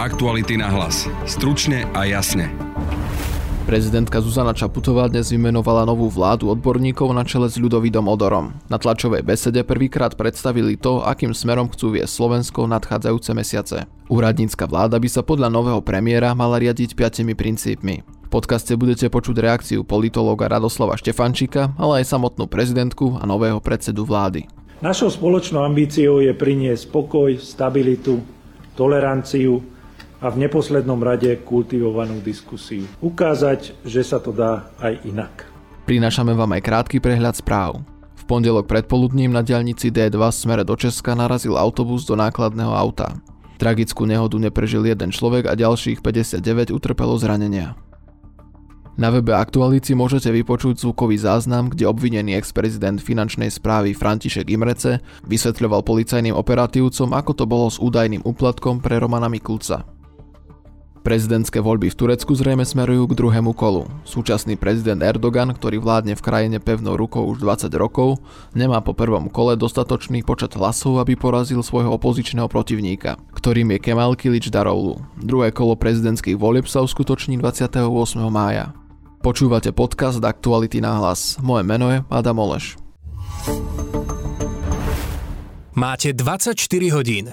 Aktuality na hlas. Stručne a jasne. Prezidentka Zuzana Čaputová dnes vymenovala novú vládu odborníkov na čele s Ľudovidom Odorom. Na tlačovej besede prvýkrát predstavili to, akým smerom chcú viesť Slovensko nadchádzajúce mesiace. Úradnícka vláda by sa podľa nového premiéra mala riadiť piatimi princípmi. V podcaste budete počuť reakciu politológa Radoslava Štefančíka, ale aj samotnú prezidentku a nového predsedu vlády. Našou spoločnou ambíciou je priniesť pokoj, stabilitu, toleranciu a v neposlednom rade kultivovanú diskusiu. Ukázať, že sa to dá aj inak. Prinášame vám aj krátky prehľad správ. V pondelok predpoludním na diaľnici D2 smere do Česka narazil autobus do nákladného auta. Tragickú nehodu neprežil jeden človek a ďalších 59 utrpelo zranenia. Na webe Aktuality môžete vypočuť zvukový záznam, kde obvinený ex-prezident finančnej správy František Imrece vysvetľoval policajným operatívcom, ako to bolo s údajným úplatkom pre Romana Mikulca. Prezidentské voľby v Turecku zrejme smerujú k druhému kolu. Súčasný prezident Erdogan, ktorý vládne v krajine pevnou rukou už 20 rokov, nemá po prvom kole dostatočný počet hlasov, aby porazil svojho opozičného protivníka, ktorým je Kemal Kilič Daroulu. Druhé kolo prezidentských volieb sa uskutoční 28. mája. Počúvate podcast Aktuality na hlas. Moje meno je Adam Oleš. Máte 24 hodín.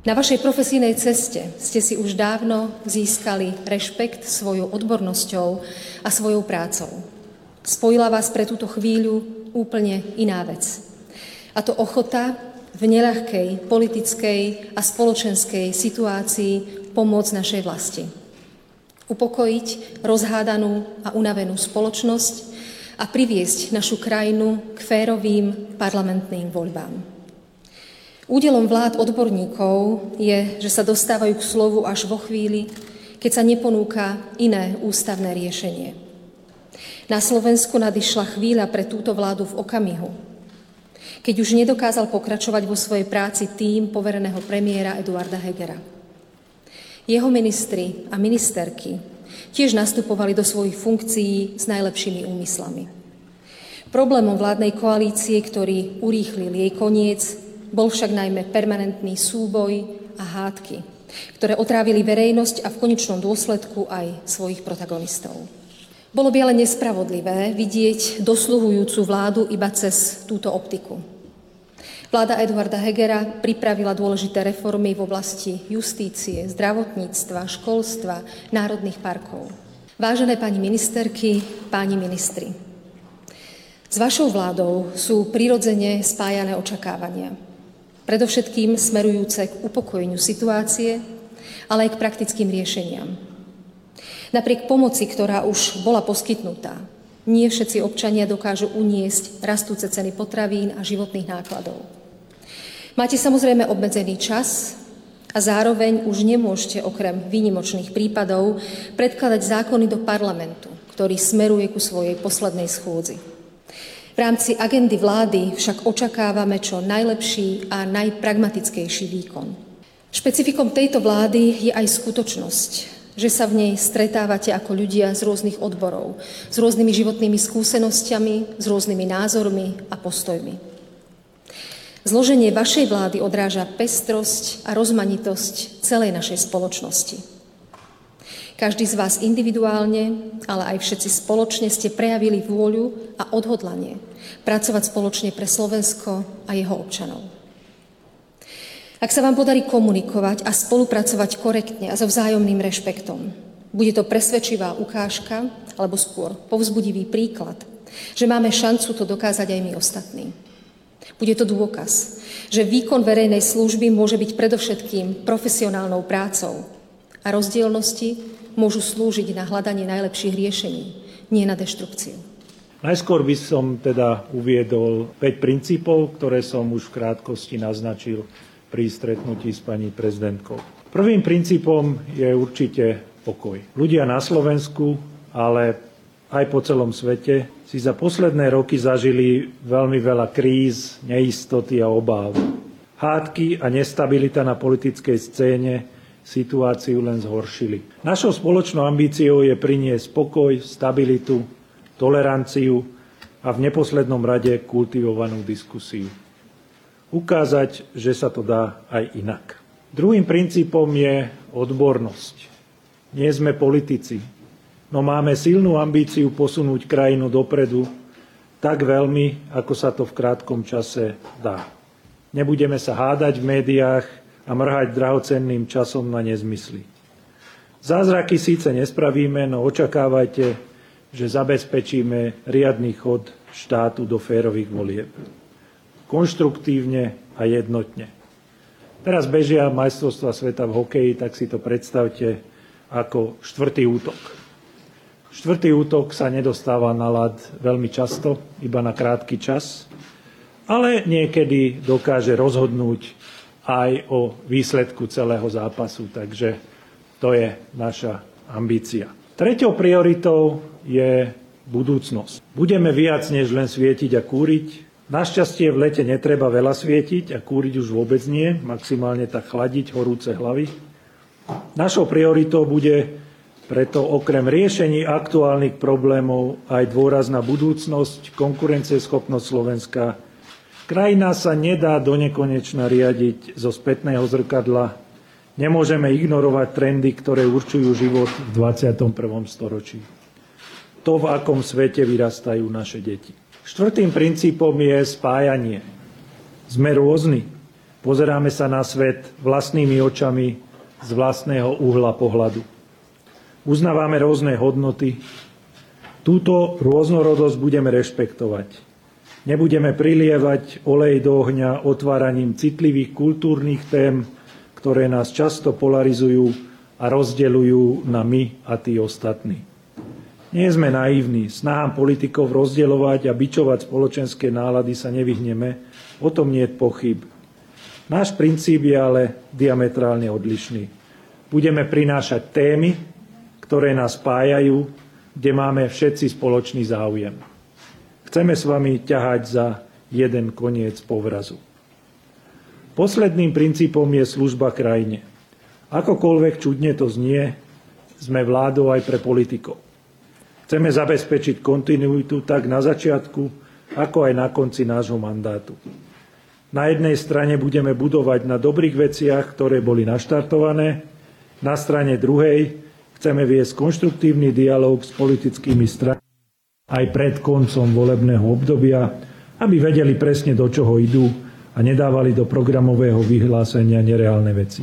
Na vašej profesijnej ceste ste si už dávno získali rešpekt svojou odbornosťou a svojou prácou. Spojila vás pre túto chvíľu úplne iná vec. A to ochota v neľahkej politickej a spoločenskej situácii pomôcť našej vlasti. Upokojiť rozhádanú a unavenú spoločnosť a priviesť našu krajinu k férovým parlamentným voľbám. Údelom vlád odborníkov je, že sa dostávajú k slovu až vo chvíli, keď sa neponúka iné ústavné riešenie. Na Slovensku nadišla chvíľa pre túto vládu v okamihu, keď už nedokázal pokračovať vo svojej práci tým povereného premiéra Eduarda Hegera. Jeho ministri a ministerky tiež nastupovali do svojich funkcií s najlepšími úmyslami. Problémom vládnej koalície, ktorý urýchlil jej koniec, bol však najmä permanentný súboj a hádky, ktoré otrávili verejnosť a v konečnom dôsledku aj svojich protagonistov. Bolo by ale nespravodlivé vidieť dosluhujúcu vládu iba cez túto optiku. Vláda Eduarda Hegera pripravila dôležité reformy v oblasti justície, zdravotníctva, školstva, národných parkov. Vážené pani ministerky, páni ministri, s vašou vládou sú prirodzene spájané očakávania – predovšetkým smerujúce k upokojeniu situácie, ale aj k praktickým riešeniam. Napriek pomoci, ktorá už bola poskytnutá, nie všetci občania dokážu uniesť rastúce ceny potravín a životných nákladov. Máte samozrejme obmedzený čas a zároveň už nemôžete okrem výnimočných prípadov predkladať zákony do parlamentu, ktorý smeruje ku svojej poslednej schôdzi. V rámci agendy vlády však očakávame čo najlepší a najpragmatickejší výkon. Špecifikom tejto vlády je aj skutočnosť, že sa v nej stretávate ako ľudia z rôznych odborov, s rôznymi životnými skúsenosťami, s rôznymi názormi a postojmi. Zloženie vašej vlády odráža pestrosť a rozmanitosť celej našej spoločnosti. Každý z vás individuálne, ale aj všetci spoločne ste prejavili vôľu a odhodlanie pracovať spoločne pre Slovensko a jeho občanov. Ak sa vám podarí komunikovať a spolupracovať korektne a so vzájomným rešpektom, bude to presvedčivá ukážka, alebo skôr povzbudivý príklad, že máme šancu to dokázať aj my ostatní. Bude to dôkaz, že výkon verejnej služby môže byť predovšetkým profesionálnou prácou a rozdielnosti môžu slúžiť na hľadanie najlepších riešení, nie na deštrukciu. Najskôr by som teda uviedol 5 princípov, ktoré som už v krátkosti naznačil pri stretnutí s pani prezidentkou. Prvým princípom je určite pokoj. Ľudia na Slovensku, ale aj po celom svete si za posledné roky zažili veľmi veľa kríz, neistoty a obáv. Hádky a nestabilita na politickej scéne situáciu len zhoršili. Našou spoločnou ambíciou je priniesť pokoj, stabilitu, toleranciu a v neposlednom rade kultivovanú diskusiu. Ukázať, že sa to dá aj inak. Druhým princípom je odbornosť. Nie sme politici, no máme silnú ambíciu posunúť krajinu dopredu tak veľmi, ako sa to v krátkom čase dá. Nebudeme sa hádať v médiách a mrhať drahocenným časom na nezmysly. Zázraky síce nespravíme, no očakávajte, že zabezpečíme riadny chod štátu do férových volieb. Konštruktívne a jednotne. Teraz bežia majstrovstva sveta v hokeji, tak si to predstavte ako štvrtý útok. Štvrtý útok sa nedostáva na lad veľmi často, iba na krátky čas, ale niekedy dokáže rozhodnúť aj o výsledku celého zápasu, takže to je naša ambícia. Treťou prioritou je budúcnosť. Budeme viac než len svietiť a kúriť. Našťastie v lete netreba veľa svietiť a kúriť už vôbec nie, maximálne tak chladiť horúce hlavy. Našou prioritou bude preto okrem riešení aktuálnych problémov aj dôraz na budúcnosť, konkurencieschopnosť Slovenska. Krajina sa nedá do nekonečna riadiť zo spätného zrkadla. Nemôžeme ignorovať trendy, ktoré určujú život v 21. storočí to, v akom svete vyrastajú naše deti. Štvrtým princípom je spájanie. Sme rôzni. Pozeráme sa na svet vlastnými očami z vlastného uhla pohľadu. Uznávame rôzne hodnoty. Túto rôznorodosť budeme rešpektovať. Nebudeme prilievať olej do ohňa otváraním citlivých kultúrnych tém, ktoré nás často polarizujú a rozdeľujú na my a tí ostatní. Nie sme naivní, snahám politikov rozdielovať a bičovať spoločenské nálady sa nevyhneme, o tom nie je pochyb. Náš princíp je ale diametrálne odlišný. Budeme prinášať témy, ktoré nás spájajú, kde máme všetci spoločný záujem. Chceme s vami ťahať za jeden koniec povrazu. Posledným princípom je služba krajine. Akokoľvek čudne to znie, sme vládou aj pre politikov. Chceme zabezpečiť kontinuitu tak na začiatku, ako aj na konci nášho mandátu. Na jednej strane budeme budovať na dobrých veciach, ktoré boli naštartované, na strane druhej chceme viesť konštruktívny dialog s politickými stranami aj pred koncom volebného obdobia, aby vedeli presne do čoho idú a nedávali do programového vyhlásenia nereálne veci.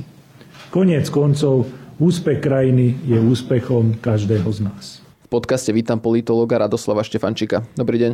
Koniec koncov, úspech krajiny je úspechom každého z nás. V podcaste vítam politologa Radoslava Štefančika. Dobrý deň.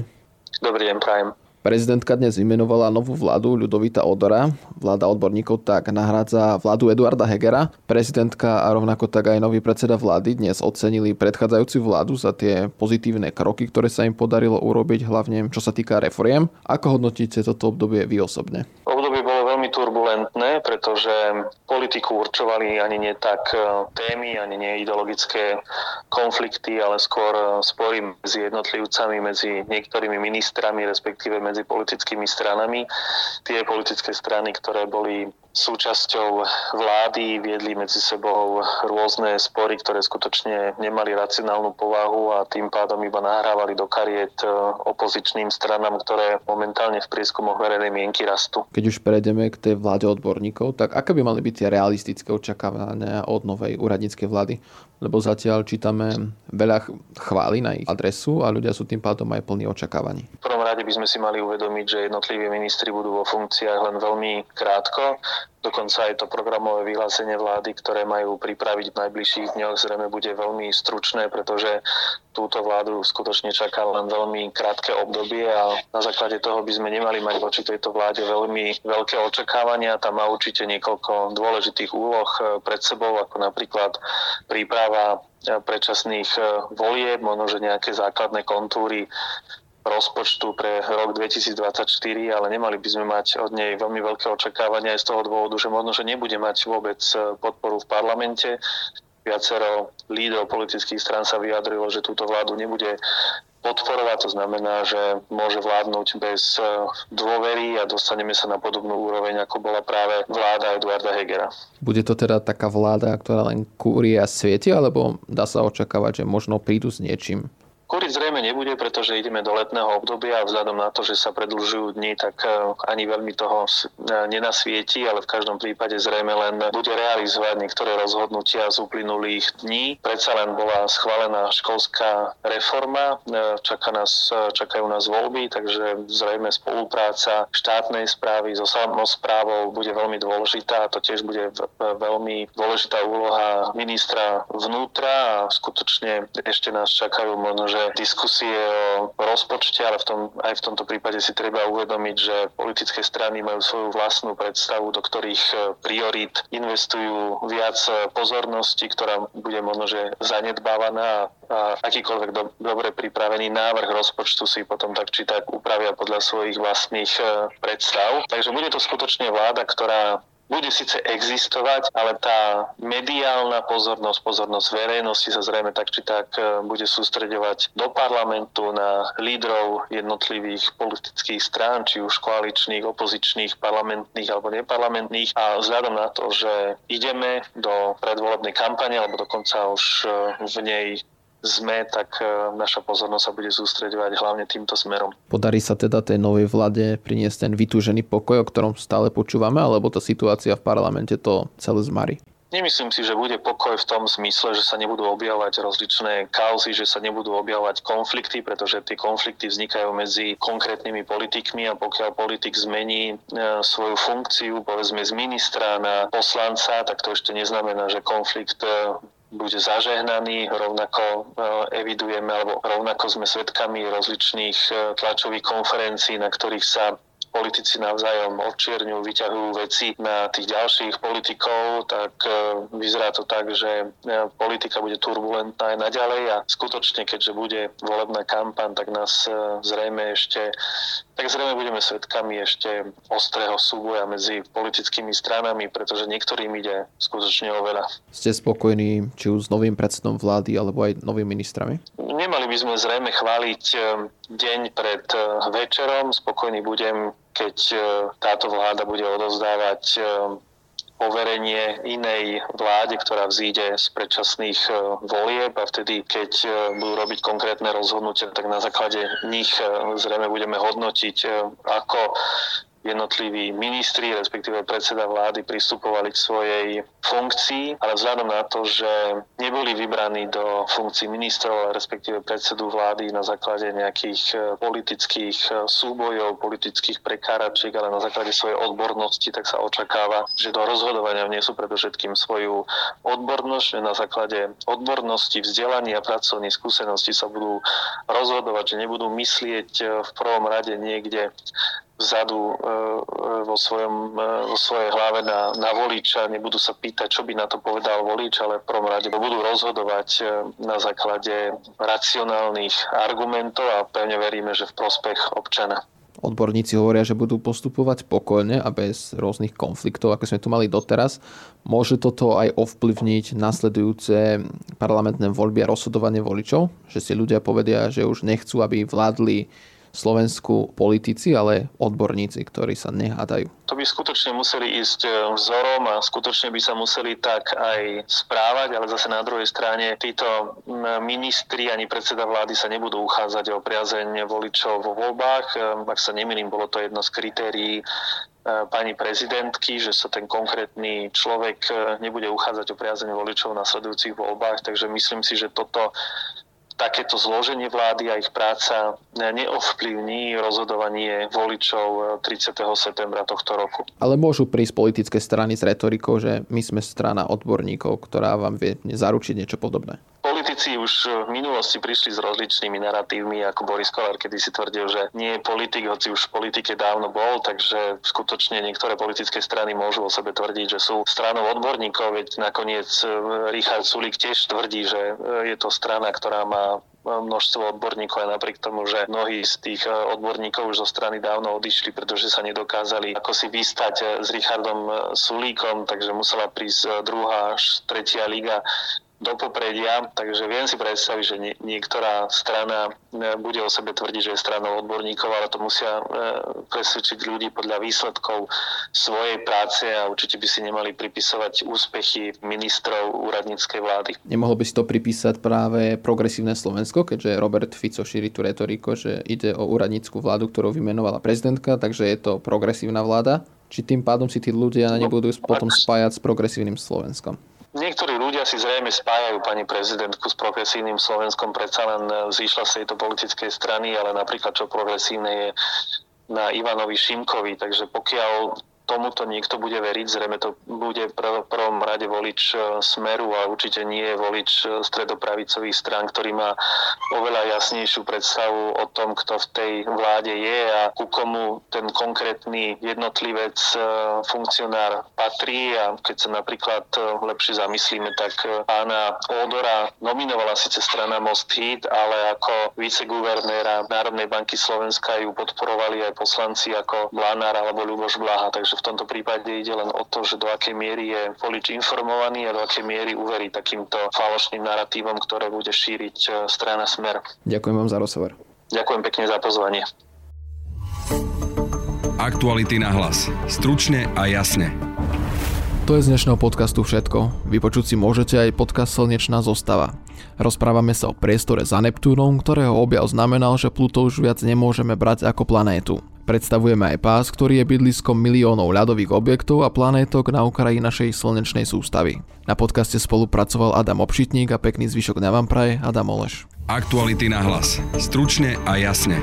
Dobrý deň, prajem. Prezidentka dnes vymenovala novú vládu Ľudovita Odora. Vláda odborníkov tak nahrádza vládu Eduarda Hegera. Prezidentka a rovnako tak aj nový predseda vlády dnes ocenili predchádzajúcu vládu za tie pozitívne kroky, ktoré sa im podarilo urobiť, hlavne čo sa týka reforiem. Ako hodnotíte toto obdobie vy osobne? Obdobie bolo veľmi turbulentné, pretože politiku určovali ani nie tak e, témy, ani nie ideologické konflikty, ale skôr e, spory medzi jednotlivcami, medzi niektorými ministrami, respektíve medzi politickými stranami. Tie politické strany, ktoré boli súčasťou vlády, viedli medzi sebou rôzne spory, ktoré skutočne nemali racionálnu povahu a tým pádom iba nahrávali do kariet e, opozičným stranám, ktoré momentálne v prieskumoch verejnej mienky rastú. Keď už prejdeme k tej vláde odborníkov, tak aké by mali byť tie realistické očakávania od novej úradníckej vlády? Lebo zatiaľ čítame veľa chvály na ich adresu a ľudia sú tým pádom aj plní očakávaní. V prvom rade by sme si mali uvedomiť, že jednotliví ministri budú vo funkciách len veľmi krátko Dokonca aj to programové vyhlásenie vlády, ktoré majú pripraviť v najbližších dňoch, zrejme bude veľmi stručné, pretože túto vládu skutočne čaká len veľmi krátke obdobie a na základe toho by sme nemali mať voči tejto vláde veľmi veľké očakávania. Tam má určite niekoľko dôležitých úloh eh, pred sebou, ako napríklad príprava eh, predčasných eh, volieb, možno že nejaké základné kontúry rozpočtu pre rok 2024, ale nemali by sme mať od nej veľmi veľké očakávania aj z toho dôvodu, že možno, že nebude mať vôbec e, podporu v parlamente. viacero lídrov politických strán sa vyjadrilo, že túto vládu nebude podporovať. To znamená, že môže vládnuť bez e, dôvery a dostaneme sa na podobnú úroveň, ako bola práve vláda Eduarda Hegera. Bude to teda taká vláda, ktorá len kúrie a svieti, alebo dá sa očakávať, že možno prídu s niečím? Kúriť zrejme nebude, pretože ideme do letného obdobia a vzhľadom na to, že sa predlžujú dni, tak e, ani veľmi toho e, nenasvieti, ale v každom prípade zrejme len bude realizovať niektoré rozhodnutia z uplynulých dní. Predsa len bola schválená školská reforma, e, čaká nás, čakajú nás voľby, takže zrejme spolupráca štátnej správy so samozprávou bude veľmi dôležitá to tiež bude veľmi dôležitá úloha ministra vnútra a skutočne ešte nás čakajú možno, že diskusie o rozpočte, ale v tom, aj v tomto prípade si treba uvedomiť, že politické strany majú svoju vlastnú predstavu, do ktorých e, priorít investujú viac e, pozornosti, ktorá bude možno, zanedbávaná a akýkoľvek do, dobre pripravený návrh rozpočtu si potom tak či tak upravia podľa svojich vlastných e, predstav. Takže bude to skutočne vláda, ktorá bude síce existovať, ale tá mediálna pozornosť, pozornosť verejnosti sa zrejme tak či tak e, bude sústredovať do parlamentu na lídrov jednotlivých politických strán, či už koaličných, opozičných, parlamentných alebo neparlamentných. A vzhľadom na to, že ideme do predvolebnej kampane, alebo dokonca už e, v nej sme, tak e, naša pozornosť sa bude sústredovať hlavne týmto smerom. Podarí sa teda tej novej vláde priniesť ten vytúžený pokoj, o ktorom stále počúvame, alebo tá situácia v parlamente to celé zmarí? Nemyslím si, že bude pokoj v tom zmysle, že sa nebudú objavovať rozličné kauzy, že sa nebudú objavovať konflikty, pretože tie konflikty vznikajú medzi konkrétnymi politikmi a pokiaľ politik zmení e, svoju funkciu, povedzme z ministra na poslanca, tak to ešte neznamená, že konflikt e, bude zažehnaný, rovnako e, evidujeme, alebo rovnako sme svedkami rozličných e, tlačových konferencií, na ktorých sa politici navzájom odčierňujú, vyťahujú veci na tých ďalších politikov, tak e, vyzerá to tak, že politika bude turbulentná aj naďalej a skutočne, keďže bude volebná kampaň, tak nás zrejme ešte tak zrejme budeme svedkami ešte ostrého súboja medzi politickými stranami, pretože niektorým ide skutočne o veľa. Ste spokojní či už s novým predsedom vlády alebo aj novými ministrami? Nemali by sme zrejme chváliť eh, deň pred eh, večerom. Spokojný budem, keď eh, táto vláda bude odozdávať poverenie inej vláde, ktorá vzíde z predčasných e, volieb a vtedy, keď e, budú robiť konkrétne rozhodnutia, tak na základe nich e, zrejme budeme hodnotiť, ako jednotliví ministri, respektíve predseda vlády pristupovali k svojej funkcii, ale vzhľadom na to, že neboli vybraní do funkcií ministrov, respektíve predsedu vlády na základe nejakých e, politických e, súbojov, politických prekáračiek, ale na základe svojej odbornosti, tak sa očakáva, že do rozhodovania vniesú predovšetkým svoju odbornosť, že na základe odbornosti, vzdelania a pracovnej skúsenosti sa budú rozhodovať, že nebudú myslieť e, v prvom rade niekde vzadu e, e, vo, svojom, e, vo svojej hlave na, na voliča, nebudú sa pýtať, čo by na to povedal volič, ale v prvom rade budú rozhodovať na základe racionálnych argumentov a pevne veríme, že v prospech občana. Odborníci hovoria, že budú postupovať pokojne a bez rôznych konfliktov, ako sme tu mali doteraz. Môže toto aj ovplyvniť nasledujúce parlamentné voľby a rozhodovanie voličov? Že si ľudia povedia, že už nechcú, aby vládli Slovensku politici, ale odborníci, ktorí sa nehádajú. To by skutočne museli ísť e, vzorom a skutočne by sa museli tak aj správať, ale zase na druhej strane títo ministri ani predseda vlády sa nebudú uchádzať o priazeň voličov vo voľbách. E, ak sa nemýlim, bolo to jedno z kritérií e, pani prezidentky, že sa ten konkrétny človek nebude uchádzať o priazeň voličov na sledujúcich voľbách, takže myslím si, že toto takéto zloženie vlády a ich práca neovplyvní rozhodovanie voličov 30. septembra tohto roku. Ale môžu prísť politické strany s retorikou, že my sme strana odborníkov, ktorá vám vie zaručiť niečo podobné. Politici už v minulosti prišli s rozličnými narratívmi, ako Boris Kolár, kedy si tvrdil, že nie je politik, hoci už v politike dávno bol, takže skutočne niektoré politické strany môžu o sebe tvrdiť, že sú stranou odborníkov, veď nakoniec e, Richard Sulik tiež tvrdí, že e, je to strana, ktorá má množstvo odborníkov aj napriek tomu, že mnohí z tých odborníkov už zo strany dávno odišli, pretože sa nedokázali ako si vystať s Richardom Sulíkom, takže musela prísť druhá až tretia liga do popredia, takže viem si predstaviť, že niektorá strana e, bude o sebe tvrdiť, že je stranou odborníkov, ale to musia e, presvedčiť ľudí podľa výsledkov svojej práce a určite by si nemali pripisovať úspechy ministrov úradníckej vlády. Nemohol by si to pripísať práve progresívne Slovensko, keďže Robert Fico šíri tú retoriku, že ide o úradnícku vládu, ktorú vymenovala prezidentka, takže je to progresívna vláda? Či tým pádom si tí ľudia nebudú no, potom spájať s progresívnym Slovenskom? Niektorí ľudia si zrejme spájajú pani prezidentku s progresívnym Slovenskom, predsa len e, vzýšla z tejto politickej strany, ale napríklad čo progresívne je na Ivanovi Šimkovi, takže pokiaľ tomuto niekto bude veriť, zrejme to bude v prvom rade volič e, Smeru a určite nie je volič e, stredopravicových strán, ktorý má oveľa jasnejšiu predstavu o tom, kto v tej vláde je a ku komu ten konkrétny jednotlivec, e, funkcionár patrí. A keď sa napríklad lepšie zamyslíme, tak pána Ódora nominovala síce strana Most Hit, ale ako viceguvernéra Národnej banky Slovenska ju podporovali aj poslanci ako Blanár alebo Ľuboš Blaha, takže že v tomto prípade ide len o to, že do akej miery je volič informovaný a do akej miery uverí takýmto falošným narratívom, ktoré bude šíriť e, strana Smer. Ďakujem vám za rozhovor. Ďakujem pekne za pozvanie. Aktuality na hlas. Stručne a jasne. To je z dnešného podcastu všetko. Vypočuť si môžete aj podcast Slnečná zostava. Rozprávame sa o priestore za Neptúnom, ktorého objav znamenal, že Pluto už viac nemôžeme brať ako planétu. Predstavujeme aj pás, ktorý je bydliskom miliónov ľadových objektov a planétok na okraji našej slnečnej sústavy. Na podcaste spolupracoval Adam Obšitník a pekný zvyšok na vám praje Adam Oleš. Aktuality na hlas. Stručne a jasne.